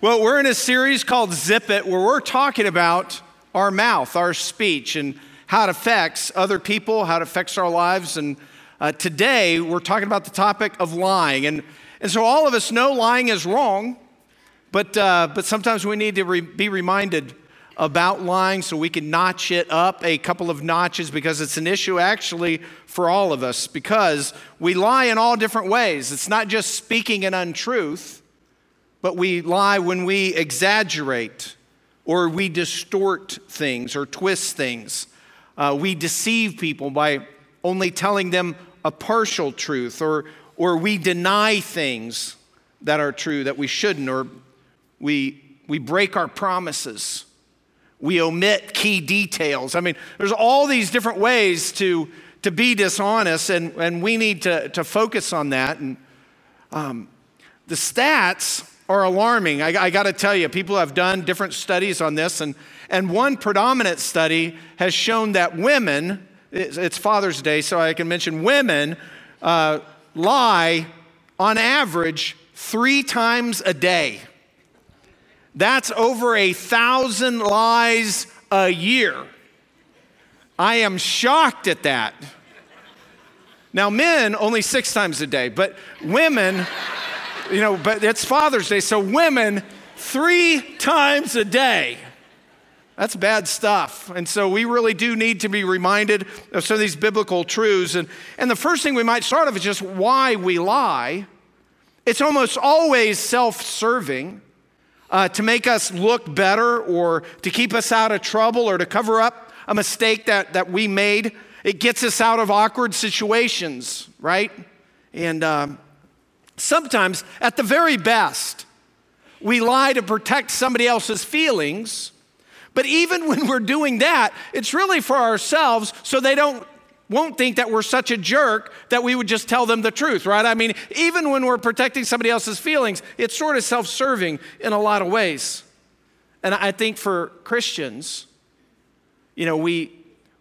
Well, we're in a series called Zip It where we're talking about our mouth, our speech, and how it affects other people, how it affects our lives. And uh, today we're talking about the topic of lying. And, and so all of us know lying is wrong, but, uh, but sometimes we need to re- be reminded about lying so we can notch it up a couple of notches because it's an issue actually for all of us because we lie in all different ways. It's not just speaking an untruth but we lie when we exaggerate or we distort things or twist things. Uh, we deceive people by only telling them a partial truth, or, or we deny things that are true that we shouldn't, or we, we break our promises. We omit key details. I mean, there's all these different ways to, to be dishonest, and, and we need to, to focus on that. And um, the stats are alarming. I, I got to tell you, people have done different studies on this, and, and one predominant study has shown that women, it's, it's Father's Day, so I can mention women uh, lie on average three times a day. That's over a thousand lies a year. I am shocked at that. Now, men only six times a day, but women you know, but it's Father's Day, so women three times a day. That's bad stuff. And so we really do need to be reminded of some of these biblical truths. And, and the first thing we might start off is just why we lie. It's almost always self serving uh, to make us look better or to keep us out of trouble or to cover up a mistake that, that we made. It gets us out of awkward situations, right? And um, Sometimes, at the very best, we lie to protect somebody else's feelings. But even when we're doing that, it's really for ourselves so they don't won't think that we're such a jerk that we would just tell them the truth, right? I mean, even when we're protecting somebody else's feelings, it's sort of self-serving in a lot of ways. And I think for Christians, you know, we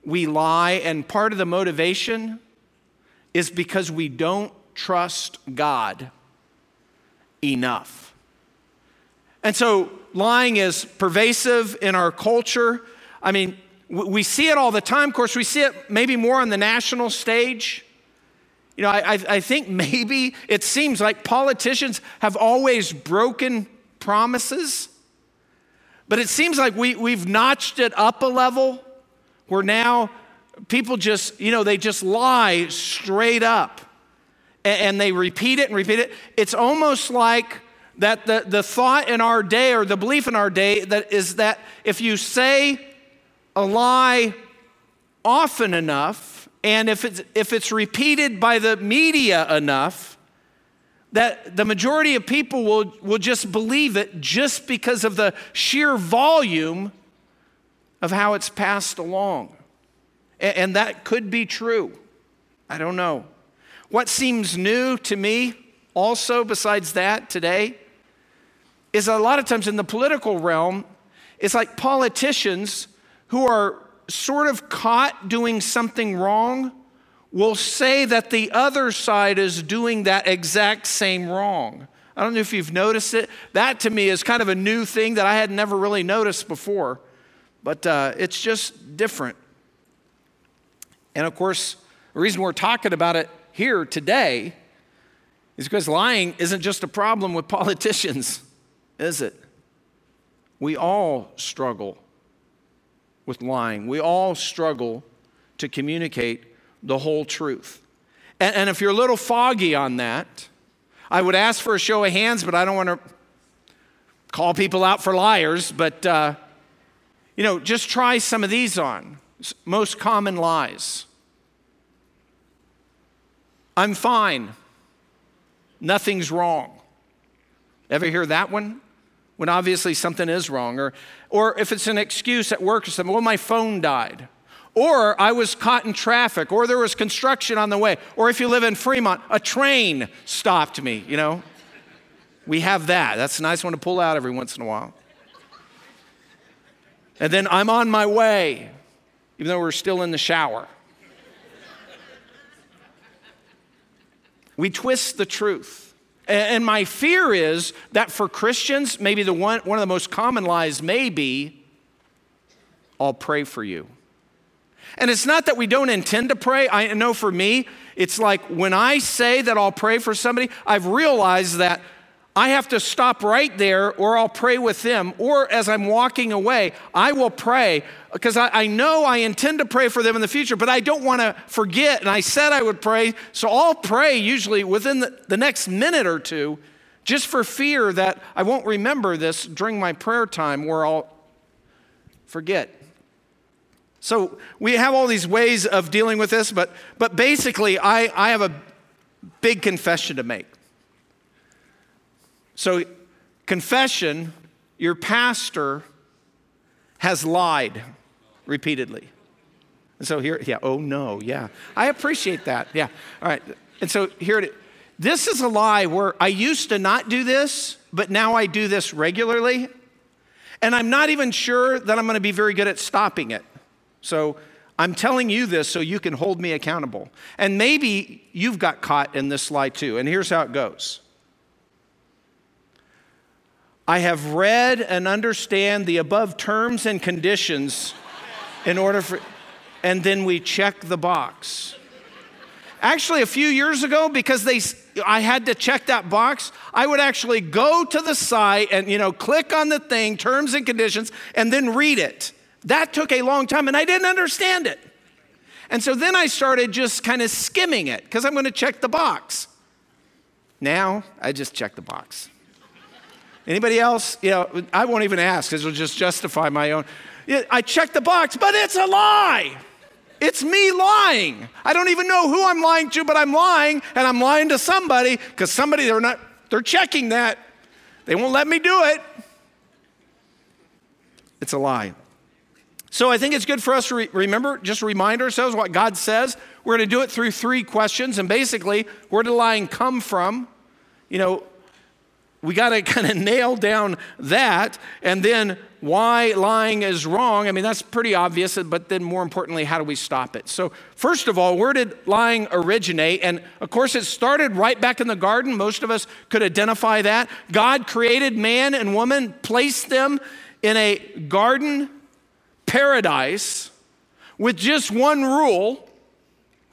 we lie and part of the motivation is because we don't trust God enough. And so lying is pervasive in our culture. I mean, we see it all the time. Of course, we see it maybe more on the national stage. You know, I, I think maybe it seems like politicians have always broken promises, but it seems like we, we've notched it up a level where now people just, you know, they just lie straight up and they repeat it and repeat it. It's almost like that the, the thought in our day or the belief in our day that is that if you say a lie often enough and if it's, if it's repeated by the media enough, that the majority of people will, will just believe it just because of the sheer volume of how it's passed along. And, and that could be true. I don't know. What seems new to me, also, besides that today, is a lot of times in the political realm, it's like politicians who are sort of caught doing something wrong will say that the other side is doing that exact same wrong. I don't know if you've noticed it. That to me is kind of a new thing that I had never really noticed before, but uh, it's just different. And of course, the reason we're talking about it here today is because lying isn't just a problem with politicians, is it? We all struggle with lying. We all struggle to communicate the whole truth. And, and, if you're a little foggy on that, I would ask for a show of hands, but I don't want to call people out for liars. But, uh, you know, just try some of these on. Most common lies. I'm fine. Nothing's wrong. Ever hear that one? When obviously something is wrong. Or, or if it's an excuse at work or something, well, my phone died. Or I was caught in traffic, or there was construction on the way. Or if you live in Fremont, a train stopped me, you know? We have that. That's a nice one to pull out every once in a while. And then I'm on my way, even though we're still in the shower. We twist the truth. And my fear is that for Christians, maybe the one, one of the most common lies may be, I'll pray for you. And it's not that we don't intend to pray. I know for me, it's like when I say that I'll pray for somebody, I've realized that I have to stop right there or I'll pray with them. Or as I'm walking away, I will pray because I, I, know I intend to pray for them in the future, but I don't want to forget. And I said I would pray. So I'll pray usually within the, the next minute or two, just for fear that I won't remember this during my prayer time where I'll forget. So we have all these ways of dealing with this, but, but basically, I, I have a big confession to make. So, confession, your pastor has lied repeatedly. And so here, yeah, oh no, yeah. I appreciate that. Yeah. All right. And so here it is. This is a lie where I used to not do this, but now I do this regularly. And I'm not even sure that I'm going to be very good at stopping it. So I'm telling you this so you can hold me accountable. And maybe you've got caught in this lie too. And here's how it goes I have read and understand the above terms and conditions in order for, and then we check the box. Actually, a few years ago, because they, I had to check that box, I would actually go to the site and you know click on the thing, terms and conditions, and then read it. That took a long time, and I didn't understand it. And so then I started just kind of skimming it because I'm going to check the box. Now I just check the box. Anybody else? You know, I won't even ask because it'll just justify my own. I checked the box, but it's a lie. It's me lying. I don't even know who I'm lying to, but I'm lying, and I'm lying to somebody because somebody they're not they're checking that. They won't let me do it. It's a lie. So I think it's good for us to re- remember, just remind ourselves what God says. We're going to do it through three questions, and basically, where did lying come from? You know, we got to kind of nail down that. And then why lying is wrong. I mean, that's pretty obvious, but then more importantly, how do we stop it? So, first of all, where did lying originate? And of course, it started right back in the garden. Most of us could identify that. God created man and woman, placed them in a garden paradise with just one rule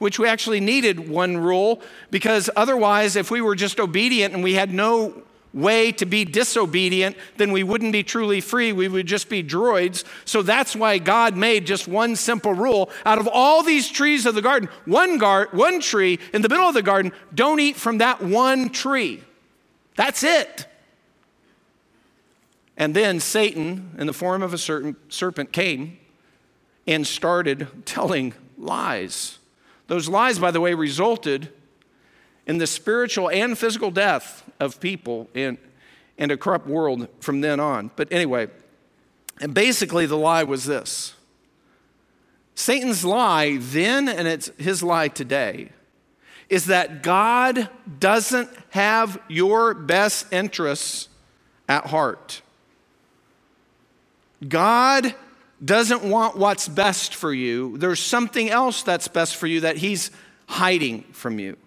which we actually needed one rule because otherwise, if we were just obedient and we had no way to be disobedient, then we wouldn't be truly free. We would just be droids. So that's why God made just one simple rule. Out of all these trees of the garden, one, gar- one tree in the middle of the garden, don't eat from that one tree. That's it. And then Satan, in the form of a certain serpent, came and started telling lies. Those lies, by the way, resulted in the spiritual and physical death of people in, in a corrupt world from then on. But anyway, and basically the lie was this Satan's lie then, and it's his lie today, is that God doesn't have your best interests at heart. God doesn't want what's best for you. There's something else that's best for you that he's hiding from you.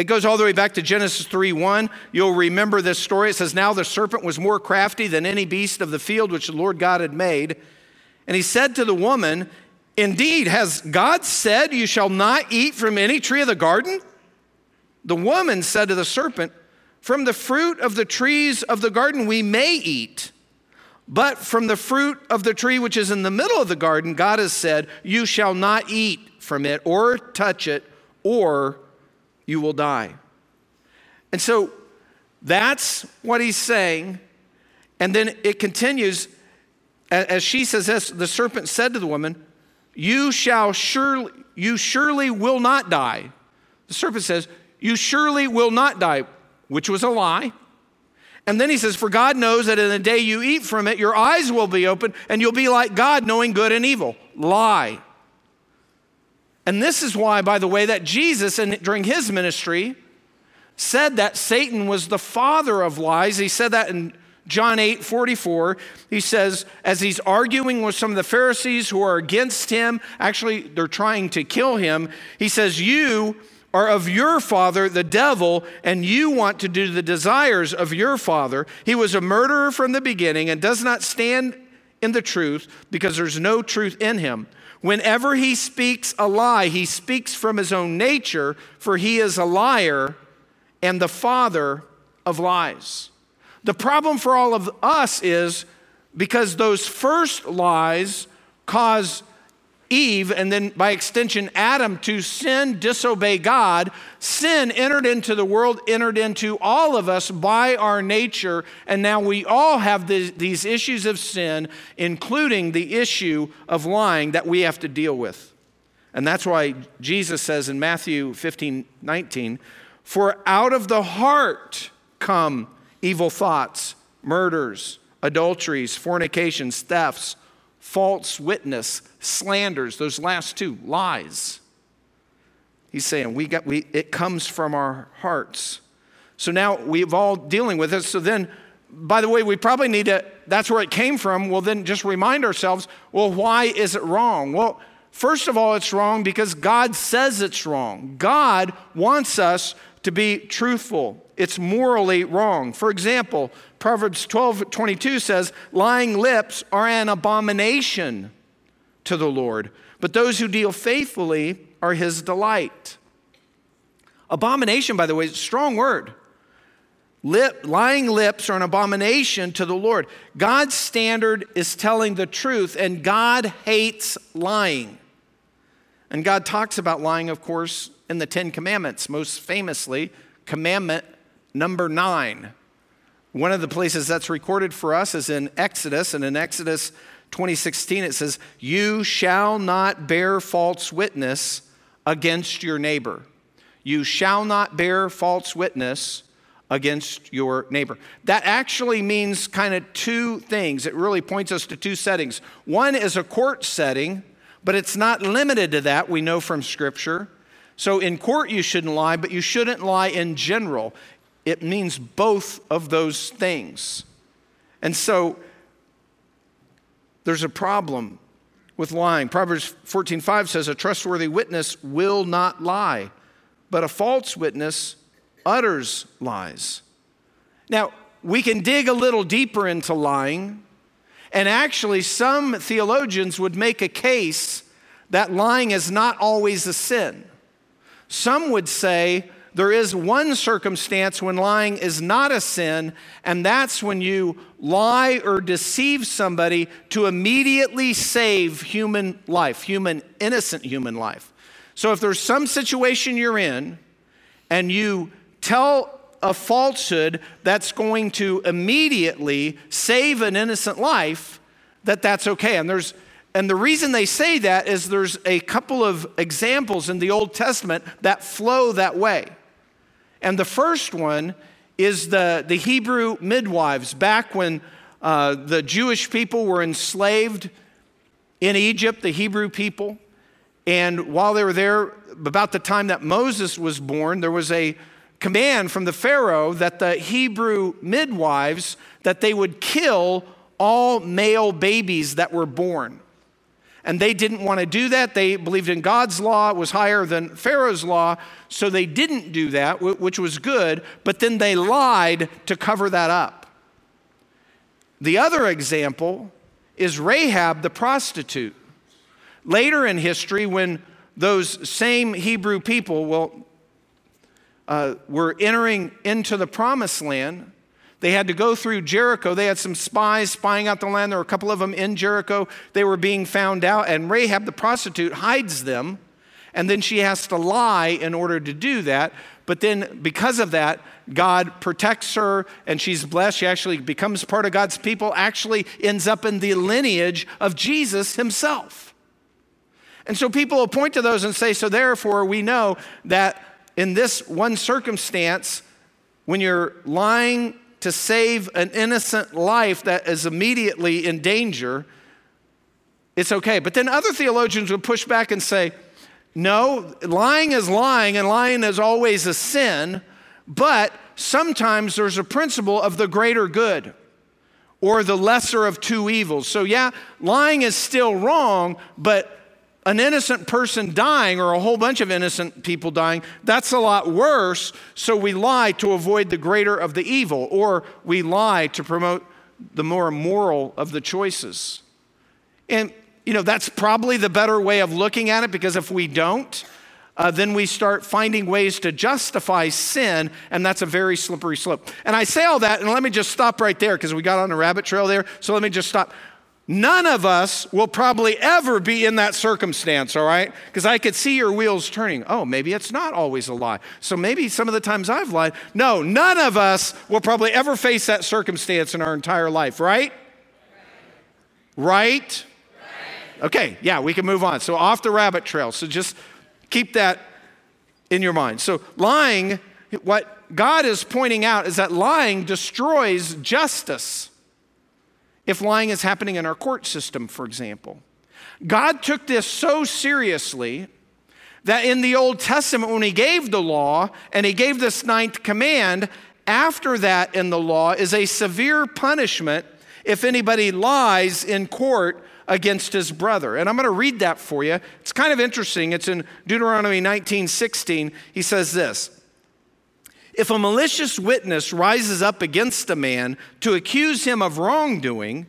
It goes all the way back to Genesis 3 1. You'll remember this story. It says, Now the serpent was more crafty than any beast of the field which the Lord God had made. And he said to the woman, Indeed, has God said, You shall not eat from any tree of the garden? The woman said to the serpent, From the fruit of the trees of the garden we may eat. But from the fruit of the tree which is in the middle of the garden, God has said, You shall not eat from it or touch it, or you will die. And so that's what he's saying. And then it continues, as she says this, the serpent said to the woman, You shall surely, you surely will not die. The serpent says, You surely will not die, which was a lie. And then he says, For God knows that in the day you eat from it, your eyes will be open and you'll be like God, knowing good and evil. Lie. And this is why, by the way, that Jesus, in, during his ministry, said that Satan was the father of lies. He said that in John 8 44. He says, as he's arguing with some of the Pharisees who are against him, actually, they're trying to kill him, he says, You are of your father, the devil, and you want to do the desires of your father. He was a murderer from the beginning and does not stand in the truth because there's no truth in him. Whenever he speaks a lie, he speaks from his own nature, for he is a liar and the father of lies. The problem for all of us is because those first lies cause Eve, and then by extension, Adam, to sin, disobey God, sin entered into the world, entered into all of us by our nature, and now we all have these, these issues of sin, including the issue of lying that we have to deal with. And that's why Jesus says in Matthew 15 19, For out of the heart come evil thoughts, murders, adulteries, fornications, thefts false witness, slanders, those last two, lies. He's saying we got we it comes from our hearts. So now we've all dealing with it. So then, by the way, we probably need to, that's where it came from. Well, then just remind ourselves, well, why is it wrong? Well, first of all, it's wrong because God says it's wrong. God wants us to be truthful. It's morally wrong. For example, Proverbs 12 22 says, Lying lips are an abomination to the Lord, but those who deal faithfully are his delight. Abomination, by the way, is a strong word. Lip, lying lips are an abomination to the Lord. God's standard is telling the truth, and God hates lying. And God talks about lying, of course, in the Ten Commandments, most famously, commandment number nine. One of the places that's recorded for us is in Exodus, and in Exodus 2016 it says, You shall not bear false witness against your neighbor. You shall not bear false witness against your neighbor. That actually means kind of two things. It really points us to two settings. One is a court setting, but it's not limited to that, we know from Scripture. So in court, you shouldn't lie, but you shouldn't lie in general it means both of those things. And so there's a problem with lying. Proverbs 14:5 says a trustworthy witness will not lie, but a false witness utters lies. Now, we can dig a little deeper into lying, and actually some theologians would make a case that lying is not always a sin. Some would say there is one circumstance when lying is not a sin, and that's when you lie or deceive somebody to immediately save human life, human, innocent human life. So if there's some situation you're in and you tell a falsehood that's going to immediately save an innocent life, that that's okay. And there's and the reason they say that is there's a couple of examples in the Old Testament that flow that way. And the first one is the, the Hebrew midwives. Back when uh, the Jewish people were enslaved in Egypt, the Hebrew people, and while they were there, about the time that Moses was born, there was a command from the Pharaoh that the Hebrew midwives that they would kill all male babies that were born. And they didn't want to do that. They believed in God's law, it was higher than Pharaoh's law, so they didn't do that, which was good, but then they lied to cover that up. The other example is Rahab the prostitute. Later in history, when those same Hebrew people well, uh, were entering into the promised land, they had to go through Jericho. They had some spies spying out the land. There were a couple of them in Jericho. They were being found out, and Rahab the prostitute hides them. And then she has to lie in order to do that. But then, because of that, God protects her and she's blessed. She actually becomes part of God's people, actually ends up in the lineage of Jesus himself. And so people will point to those and say, so therefore, we know that in this one circumstance, when you're lying to save an innocent life that is immediately in danger, it's okay. But then other theologians would push back and say, no, lying is lying, and lying is always a sin, but sometimes there's a principle of the greater good or the lesser of two evils. So, yeah, lying is still wrong, but an innocent person dying or a whole bunch of innocent people dying, that's a lot worse. So we lie to avoid the greater of the evil, or we lie to promote the more moral of the choices. And, you know, that's probably the better way of looking at it because if we don't, uh, then we start finding ways to justify sin, and that's a very slippery slope. And I say all that, and let me just stop right there because we got on a rabbit trail there. So let me just stop. None of us will probably ever be in that circumstance, all right? Because I could see your wheels turning. Oh, maybe it's not always a lie. So maybe some of the times I've lied. No, none of us will probably ever face that circumstance in our entire life, right? Right? right? Okay, yeah, we can move on. So off the rabbit trail. So just keep that in your mind. So lying, what God is pointing out is that lying destroys justice if lying is happening in our court system, for example. God took this so seriously that in the Old Testament, when He gave the law and He gave this ninth command, after that in the law is a severe punishment if anybody lies in court against his brother. And I'm going to read that for you. It's kind of interesting. It's in Deuteronomy 19:16. He says this: if a malicious witness rises up against a man to accuse him of wrongdoing,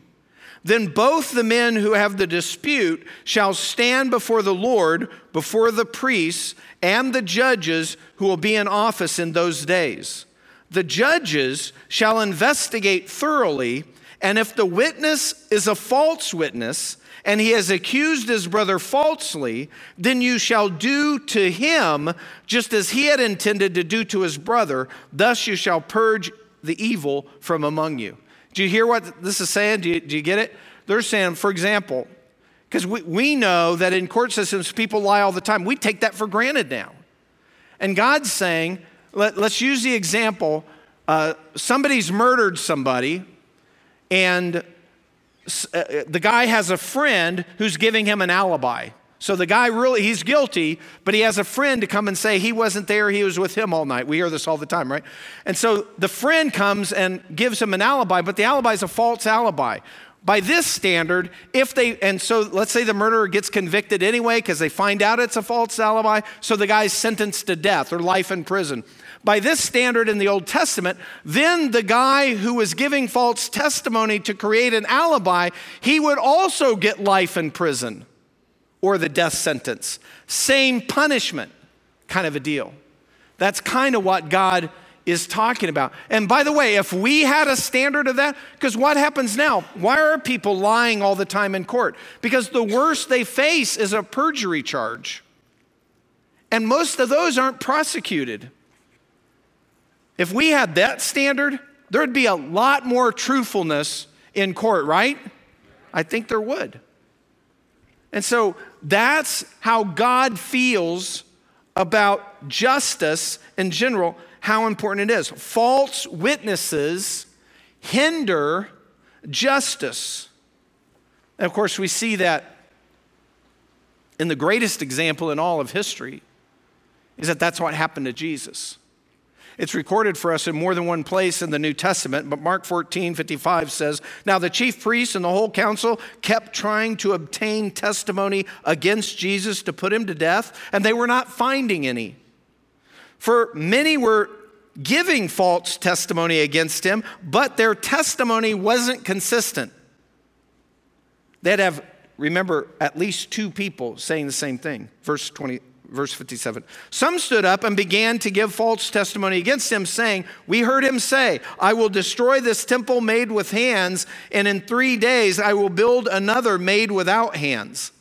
then both the men who have the dispute shall stand before the Lord, before the priests, and the judges who will be in office in those days. The judges shall investigate thoroughly, and if the witness is a false witness, and he has accused his brother falsely, then you shall do to him just as he had intended to do to his brother. Thus you shall purge the evil from among you. Do you hear what this is saying? Do you, do you get it? They're saying, for example, because we, we know that in court systems people lie all the time. We take that for granted now. And God's saying, let, us use the example uh, somebody's murdered somebody, and uh, the guy has a friend who's giving him an alibi. So the guy really, he's guilty, but he has a friend to come and say he wasn't there, he was with him all night. We hear this all the time, right? And so the friend comes and gives him an alibi, but the alibi is a false alibi. By this standard, if they, and so let's say the murderer gets convicted anyway because they find out it's a false alibi, so the guy's sentenced to death or life in prison. By this standard in the Old Testament, then the guy who was giving false testimony to create an alibi, he would also get life in prison or the death sentence. Same punishment, kind of a deal. That's kind of what God is talking about. And by the way, if we had a standard of that, because what happens now? Why are people lying all the time in court? Because the worst they face is a perjury charge. And most of those aren't prosecuted. If we had that standard, there'd be a lot more truthfulness in court, right? I think there would. And so that's how God feels about justice in general, how important it is. False witnesses hinder justice. And of course, we see that in the greatest example in all of history is that that's what happened to Jesus. It's recorded for us in more than one place in the New Testament, but Mark 14, 55 says, Now the chief priests and the whole council kept trying to obtain testimony against Jesus to put him to death, and they were not finding any. For many were giving false testimony against him, but their testimony wasn't consistent. They'd have, remember, at least two people saying the same thing. Verse 20, verse 57. Some stood up and began to give false testimony against him, saying, We heard him say, I will destroy this temple made with hands, and in three days I will build another made without hands.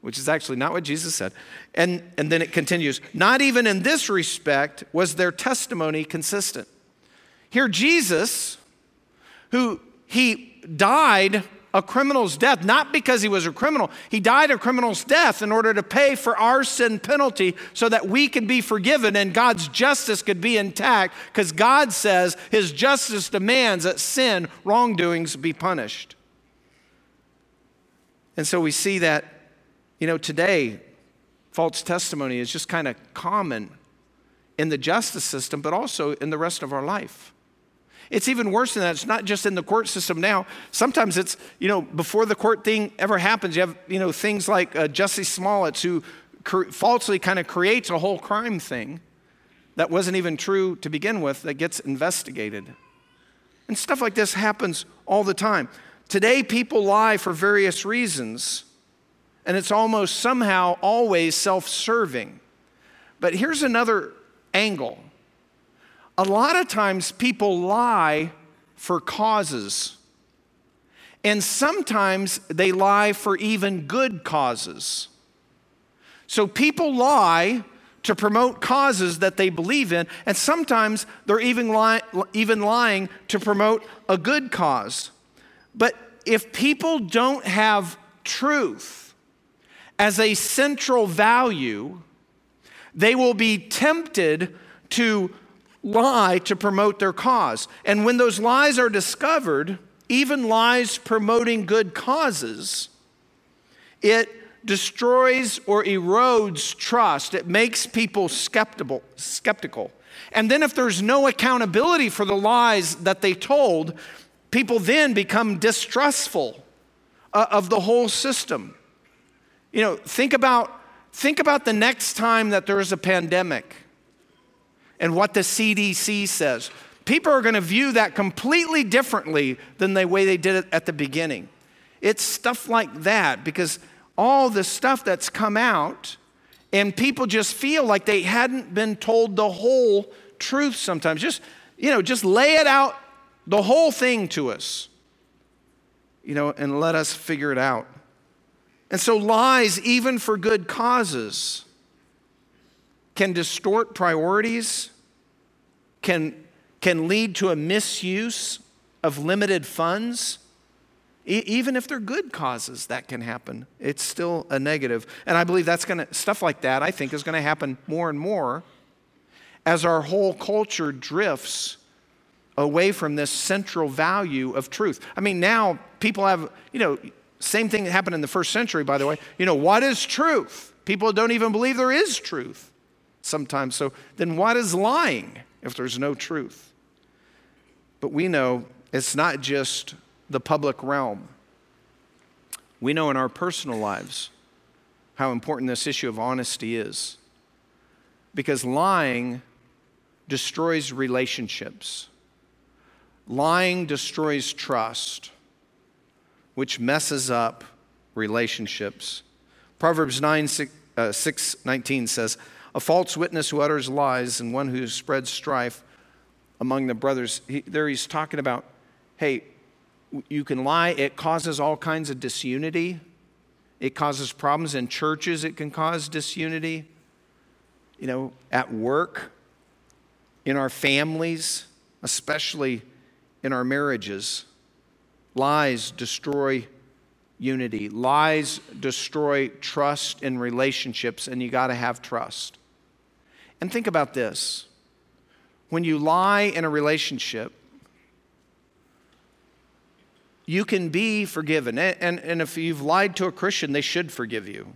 Which is actually not what Jesus said. And, and then it continues, Not even in this respect was their testimony consistent. Here, Jesus, who he died a criminal's death, not because he was a criminal. He died a criminal's death in order to pay for our sin penalty so that we could be forgiven and God's justice could be intact because God says his justice demands that sin, wrongdoings be punished. And so we see that, you know, today, false testimony is just kind of common in the justice system, but also in the rest of our life. It's even worse than that. It's not just in the court system now. Sometimes it's, you know, before the court thing ever happens, you have, you know, things like uh, Jussie Smollett who falsely kind of creates a whole crime thing that wasn't even true to begin with that gets investigated. And stuff like this happens all the time. Today, people lie for various reasons, and it's almost somehow always self serving. But here's another angle a lot of times people lie for causes, and sometimes they lie for even good causes. So people lie to promote causes that they believe in, and sometimes they're even, even lying to promote a good cause. But if people don't have truth as a central value, they will be tempted to lie to promote their cause. And when those lies are discovered, even lies promoting good causes, it destroys or erodes trust. It makes people skeptical, skeptical. And then if there's no accountability for the lies that they told, people then become distrustful uh, of the whole system. You know, think about think about the next time that there's a pandemic and what the CDC says. People are going to view that completely differently than the way they did it at the beginning. It's stuff like that because all the stuff that's come out, and people just feel like they hadn't been told the whole truth sometimes. Just, you know, just lay it out, the whole thing to us, you know, and let us figure it out. And so, lies, even for good causes, can distort priorities, can, can lead to a misuse of limited funds even if they're good causes, that can happen. It's still a negative. And I believe that's going to, stuff like that, I think, is going to happen more and more as our whole culture drifts away from this central value of truth. I mean, now people have, you know, same thing that happened in the first century, by the way. You know, what is truth? People don't even believe there is truth sometimes. So then what is lying if there's no truth? But we know it's not just the public realm. We know in our personal lives how important this issue of honesty is because lying destroys relationships. Lying destroys trust, which messes up relationships. Proverbs 9, 6, uh, 6 19 says, A false witness who utters lies and one who spreads strife among the brothers. He, there he's talking about, hey, you can lie, it causes all kinds of disunity. It causes problems in churches, it can cause disunity. You know, at work, in our families, especially in our marriages. Lies destroy unity. Lies destroy trust in relationships, and you got to have trust. And think about this when you lie in a relationship, you can be forgiven. And, and, if you've lied to a Christian, they should forgive you.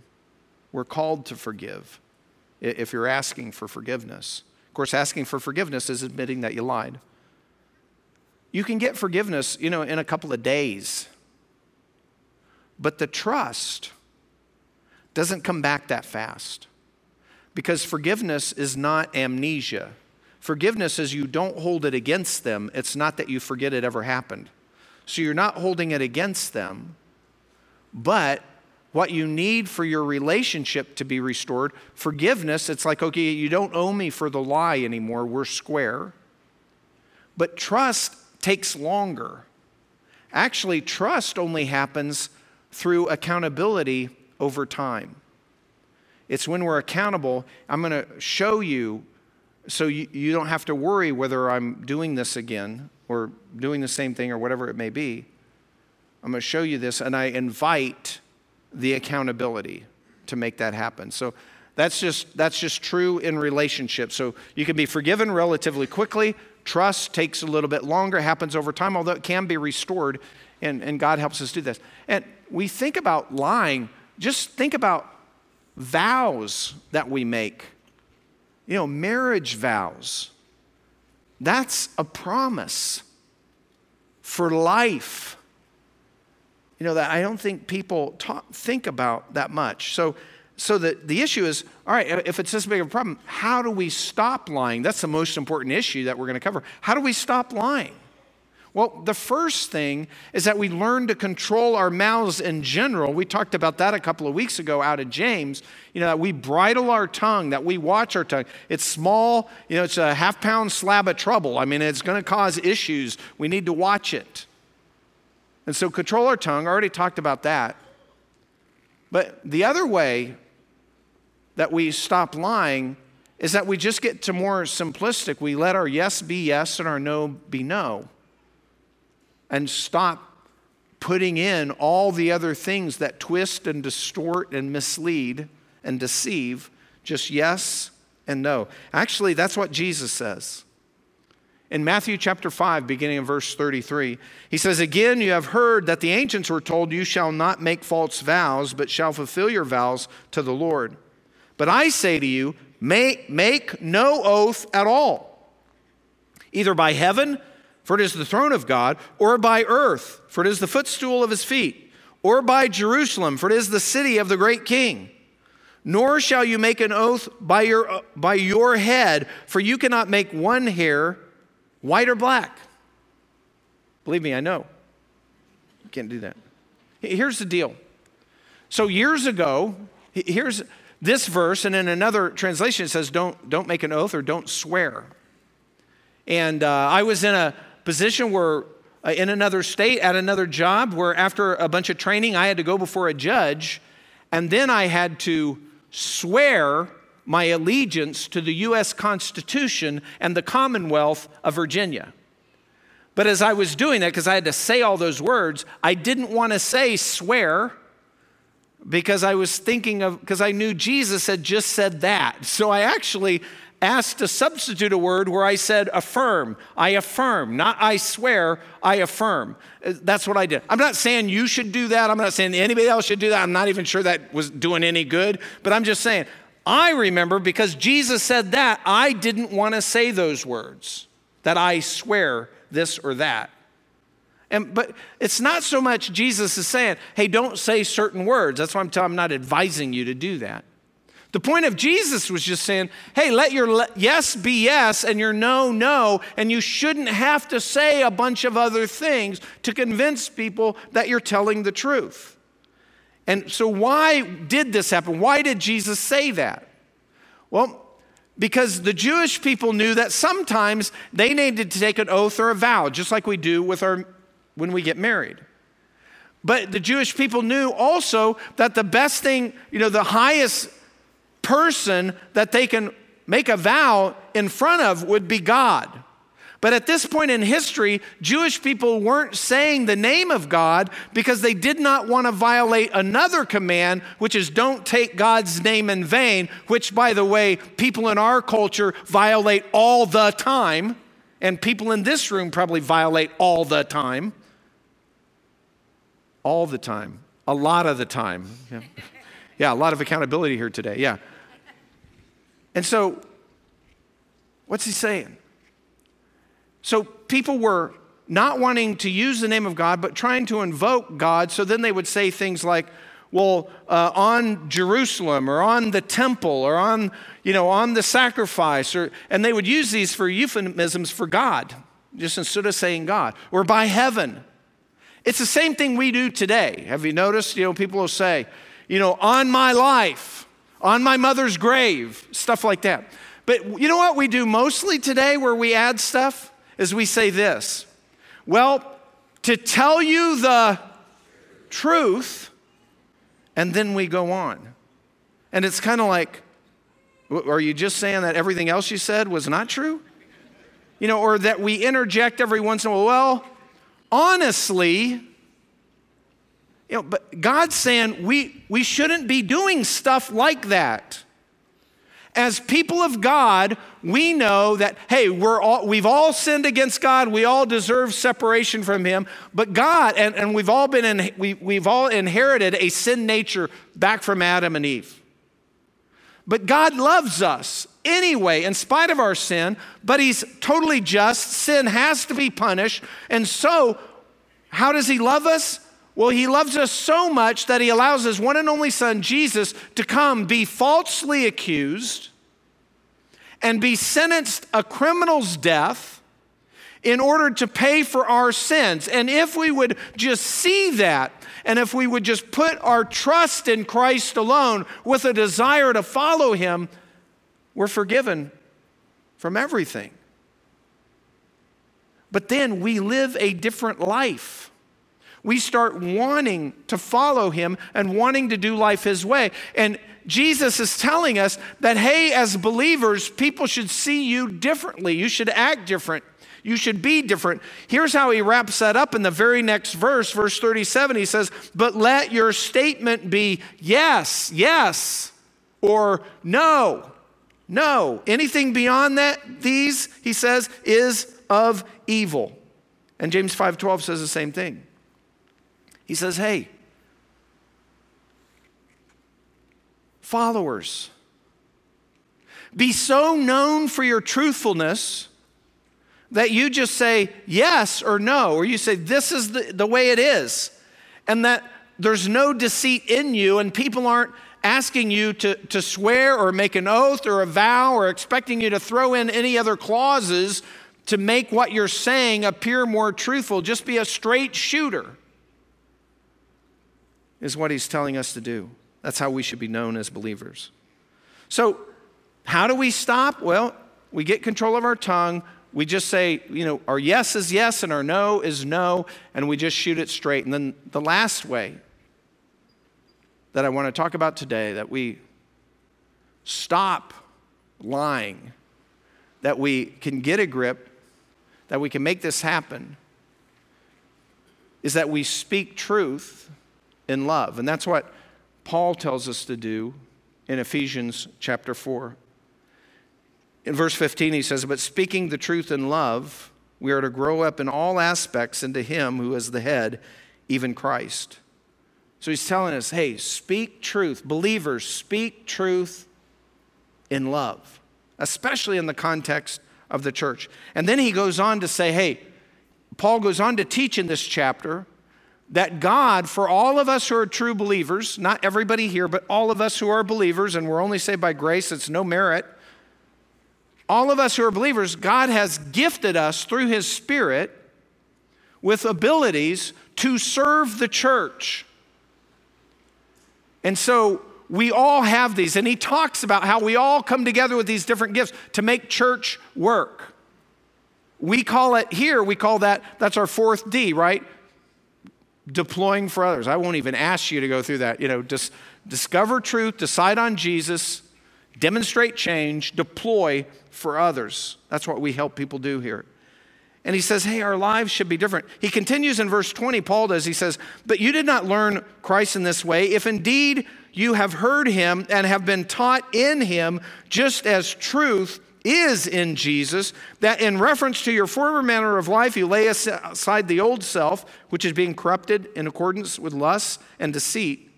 We're called to forgive if you're asking for forgiveness. Of course, asking for forgiveness is admitting that you lied. You can get forgiveness, you know, in a couple of days. But the trust doesn't come back that fast. Because forgiveness is not amnesia. Forgiveness is you don't hold it against them. It's not that you forget it ever happened. So you're not holding it against them. But what you need for your relationship to be restored, forgiveness, it's like, okay, you don't owe me for the lie anymore. We're square. But trust takes longer. Actually, trust only happens through accountability over time. It's when we're accountable, I'm going to show you so you, you don't have to worry whether I'm doing this again or doing the same thing or whatever it may be. I'm going to show you this, and I invite the accountability to make that happen. So that's just that's just true in relationships. So you can be forgiven relatively quickly. Trust takes a little bit longer, happens over time, although it can be restored, and, and God helps us do this. And we think about lying, just think about vows that we make. You know, marriage vows. That's a promise. for life. You know, that I don't think people talk, think about that much. So, so the, the issue is all right, if it's this big of a problem, how do we stop lying? That's the most important issue that we're going to cover. How do we stop lying? Well, the first thing is that we learn to control our mouths in general. We talked about that a couple of weeks ago out of James. You know, that we bridle our tongue, that we watch our tongue. It's small, you know, it's a half pound slab of trouble. I mean, it's going to cause issues. We need to watch it. And so, control our tongue. I already talked about that. But the other way that we stop lying is that we just get to more simplistic. We let our yes be yes and our no be no and stop putting in all the other things that twist and distort and mislead and deceive. Just yes and no. Actually, that's what Jesus says. In Matthew chapter 5, beginning in verse 33, he says, Again, you have heard that the ancients were told, You shall not make false vows, but shall fulfill your vows to the Lord. But I say to you, make, make no oath at all, either by heaven for it is the throne of God, or by earth, for it is the footstool of his feet, or by Jerusalem, for it is the city of the great king. Nor shall you make an oath by your, by your head, for you cannot make one hair white or black. Believe me, I know. You can't do that. Here's the deal. So, years ago, here's this verse, and in another translation it says, don't, don't make an oath or don't swear. And uh, I was in a position where uh, in another state at another job where after a bunch of training I had to go before a judge and then I had to swear my allegiance to the US Constitution and the Commonwealth of Virginia. But as I was doing that, because I had to say all those words, I didn't want to say swear because I was thinking of, because I knew Jesus had just said that. So I actually asked to substitute a word where I said affirm. I affirm, not I swear, I affirm. Uh, that's what I did. I'm not saying you should do that. I'm not saying anybody else should do that. I'm not even sure that was doing any good, but I'm just saying, I remember because Jesus said that, I didn't want to say those words, that I swear this or that. And, but it's not so much Jesus is saying, hey, don't say certain words. That's why I'm telling I'm not advising you to do that. The point of Jesus was just saying, hey, let your yes be yes and your no, no, and you shouldn't have to say a bunch of other things to convince people that you're telling the truth. And so, why did this happen? Why did Jesus say that? Well, because the Jewish people knew that sometimes they needed to take an oath or a vow, just like we do with our when we get married. But the Jewish people knew also that the best thing, you know, the highest person that they can make a vow in front of would be God. But at this point in history, Jewish people weren't saying the name of God because they did not want to violate another command, which is don't take God's name in vain, which, by the way, people in our culture violate all the time. And people in this room probably violate all the time. All the time. A lot of the time. Yeah, yeah a lot of accountability here today. Yeah. And so, what's he saying? So, people were not wanting to use the name of God, but trying to invoke God. So then they would say things like, well, uh, on Jerusalem or on the temple or on, you know, on the sacrifice, or, and they would use these for euphemisms for God, just instead of saying God, or by heaven. It's the same thing we do today. Have you noticed? You know, people will say, you know, on my life, on my mother's grave, stuff like that. But you know what we do mostly today where we add stuff? Is we say this. Well, to tell you the truth, and then we go on. And it's kind of like, are you just saying that everything else you said was not true? You know, or that we interject every once in a while, well, honestly, you know, but God's saying we, we shouldn't be doing stuff like that. As people of God, we know that, hey, we're all, we've all sinned against God. We all deserve separation from Him. But God, and, and we've, all been in, we, we've all inherited a sin nature back from Adam and Eve. But God loves us anyway, in spite of our sin, but He's totally just. Sin has to be punished. And so How does he love us? Well, he loves us so much that he allows his one and only son, Jesus, to come be falsely accused and be sentenced a criminal's death in order to pay for our sins. And if we would just see that, and if we would just put our trust in Christ alone with a desire to follow him, we're forgiven from everything. But then we live a different life. We start wanting to follow him and wanting to do life his way. And Jesus is telling us that, hey, as believers, people should see you differently. You should act different. You should be different. Here's how he wraps that up in the very next verse, verse 37. He says, But let your statement be yes, yes, or no, no. Anything beyond that, these, he says, is of evil. And James 5:12 says the same thing. He says, "Hey, followers, be so known for your truthfulness that you just say yes or no, or you say this is the, the way it is, and that there's no deceit in you, and people aren't asking you to, to swear or make an oath or a vow or expecting you to throw in any other clauses to make what you're saying appear more truthful. Just be a straight shooter, is what he's telling us to do. That's how we should be known as believers. So, how do we stop? Well, we get control of our tongue. We just say, you know, our yes is yes and our no is no, and we just shoot it straight. And then the last way that I want to talk about today that we stop lying, that we can get a grip that we can make this happen is that we speak truth in love. And that's what Paul tells us to do in Ephesians chapter 4. In verse 15, he says, But speaking the truth in love, we are to grow up in all aspects into Him who is the head, even Christ. So he's telling us, hey, speak truth. Believers, speak truth in love, especially in the context of the church. And then he goes on to say, hey, Paul goes on to teach in this chapter that God, for all of us who are true believers, not everybody here, but all of us who are believers, and we're only saved by grace, it's no merit. All of us who are believers, God has gifted us through His Spirit with abilities to serve the church. And so we all have these. And he talks about how we all come together with these different gifts to make church work. We call it here, we call that, that's our fourth D, right? Deploying for others. I won't even ask you to go through that. You know, just discover truth, decide on Jesus, demonstrate change, deploy for others. That's what we help people do here. And he says, hey, our lives should be different. He continues in verse 20, Paul does. He says, But you did not learn Christ in this way. If indeed you have heard him and have been taught in him, just as truth is in Jesus, that in reference to your former manner of life, you lay aside the old self, which is being corrupted in accordance with lust and deceit,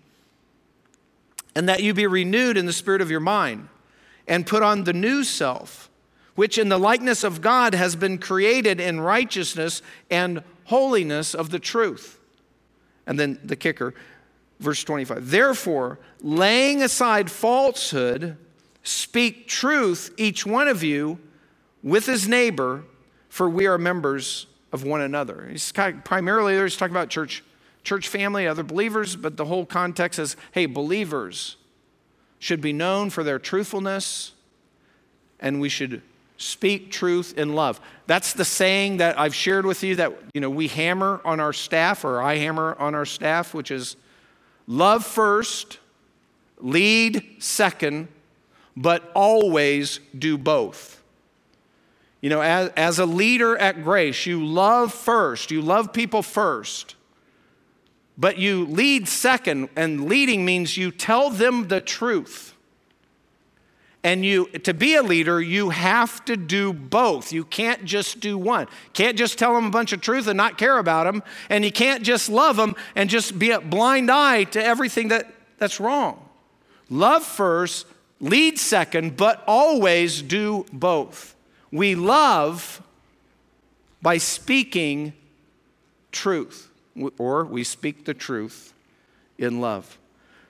and that you be renewed in the spirit of your mind, and put on the new self, which in the likeness of God has been created in righteousness and holiness of the truth. And then the kicker, Verse 25. Therefore, laying aside falsehood, speak truth, each one of you, with his neighbor, for we are members of one another. He's kind of, primarily there, he's talking about church, church family, other believers, but the whole context is hey, believers should be known for their truthfulness, and we should speak truth in love. That's the saying that I've shared with you that you know we hammer on our staff, or I hammer on our staff, which is Love first, lead second, but always do both. You know, as, as a leader at Grace, you love first, you love people first, but you lead second, and leading means you tell them the truth. And you to be a leader, you have to do both. You can't just do one. Can't just tell them a bunch of truth and not care about them, and you can't just love them and just be a blind eye to everything that, that's wrong. Love first, lead second, but always do both. We love by speaking truth. or we speak the truth in love.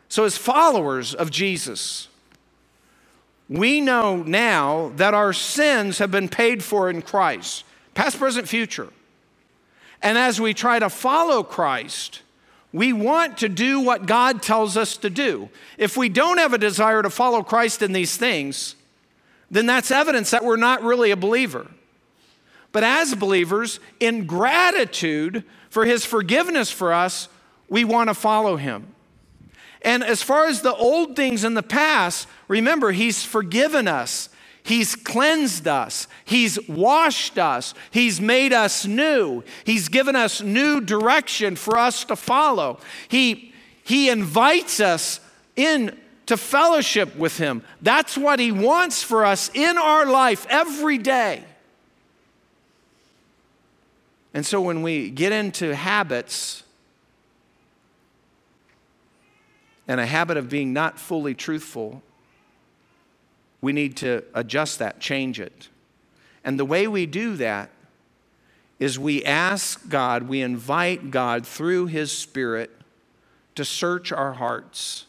So, as followers of Jesus, we know now that our sins have been paid for in Christ, past, present, future. And as we try to follow Christ, we want to do what God tells us to do. If we don't have a desire to follow Christ in these things, then that's evidence that we're not really a believer. But as believers, in gratitude for his forgiveness for us, we want to follow him. And as far as the old things in the past, remember, he's forgiven us. He's cleansed us. He's washed us. He's made us new. He's given us new direction for us to follow. He, he invites us in to fellowship with Him. That's what He wants for us in our life every day. And so when we get into habits, and a habit of being not fully truthful, we need to adjust that, change it. And the way we do that is we ask God, we invite God through His Spirit to search our hearts.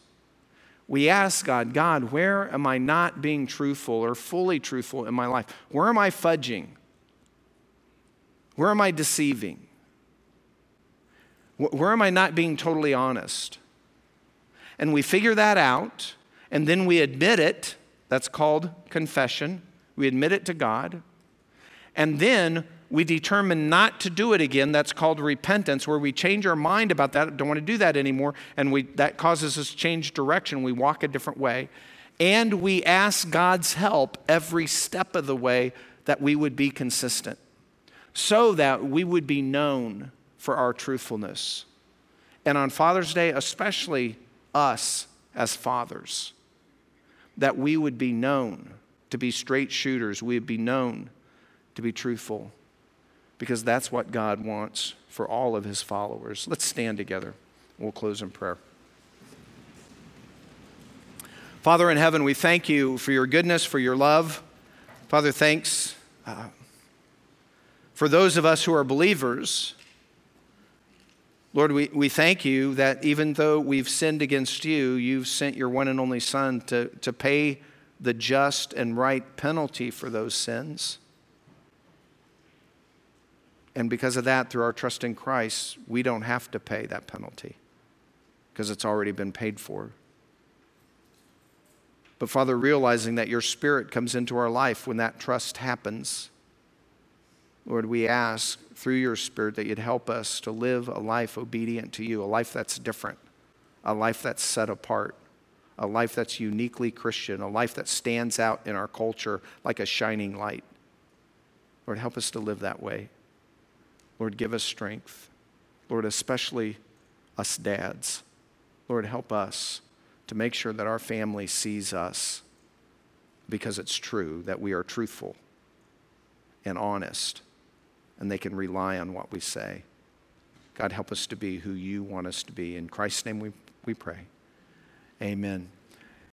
We ask God, God, where am I not being truthful or fully truthful in my life? Where am I fudging? Where am I deceiving? Where am I not being totally honest? And we figure that out, and then we admit it that's called confession. We admit it to God. And then we determine not to do it again. That's called repentance, where we change our mind about that, don't want to do that anymore, and we, that causes us to change direction. We walk a different way. And we ask God's help every step of the way that we would be consistent, so that we would be known for our truthfulness. And on Father's Day, especially us as fathers that we would be known to be straight shooters, we would be known to be truthful, because that's what God wants for all of his followers. Let's stand together. We'll close in prayer. Father in heaven, we thank you for your goodness, for your love. Father, thanks uh, for those of us who are believers Lord, we, we thank you that even though we've sinned against you, you've sent your one and only Son to, to pay the just and right penalty for those sins. And because of that, through our trust in Christ, we don't have to pay that penalty because it's already been paid for. But Father, realizing that your Spirit comes into our life when that trust happens, Lord, we ask through your Spirit that you'd help us to live a life obedient to you, a life that's different, a life that's set apart, a life that's uniquely Christian, a life that stands out in our culture like a shining light. Lord, help us to live that way. Lord, give us strength. Lord, especially us dads. Lord, help us to make sure that our family sees us because it's true, that we are truthful and honest and they can rely on what we say. God, help us to be who you want us to be. In Christ's name we, we pray. Amen.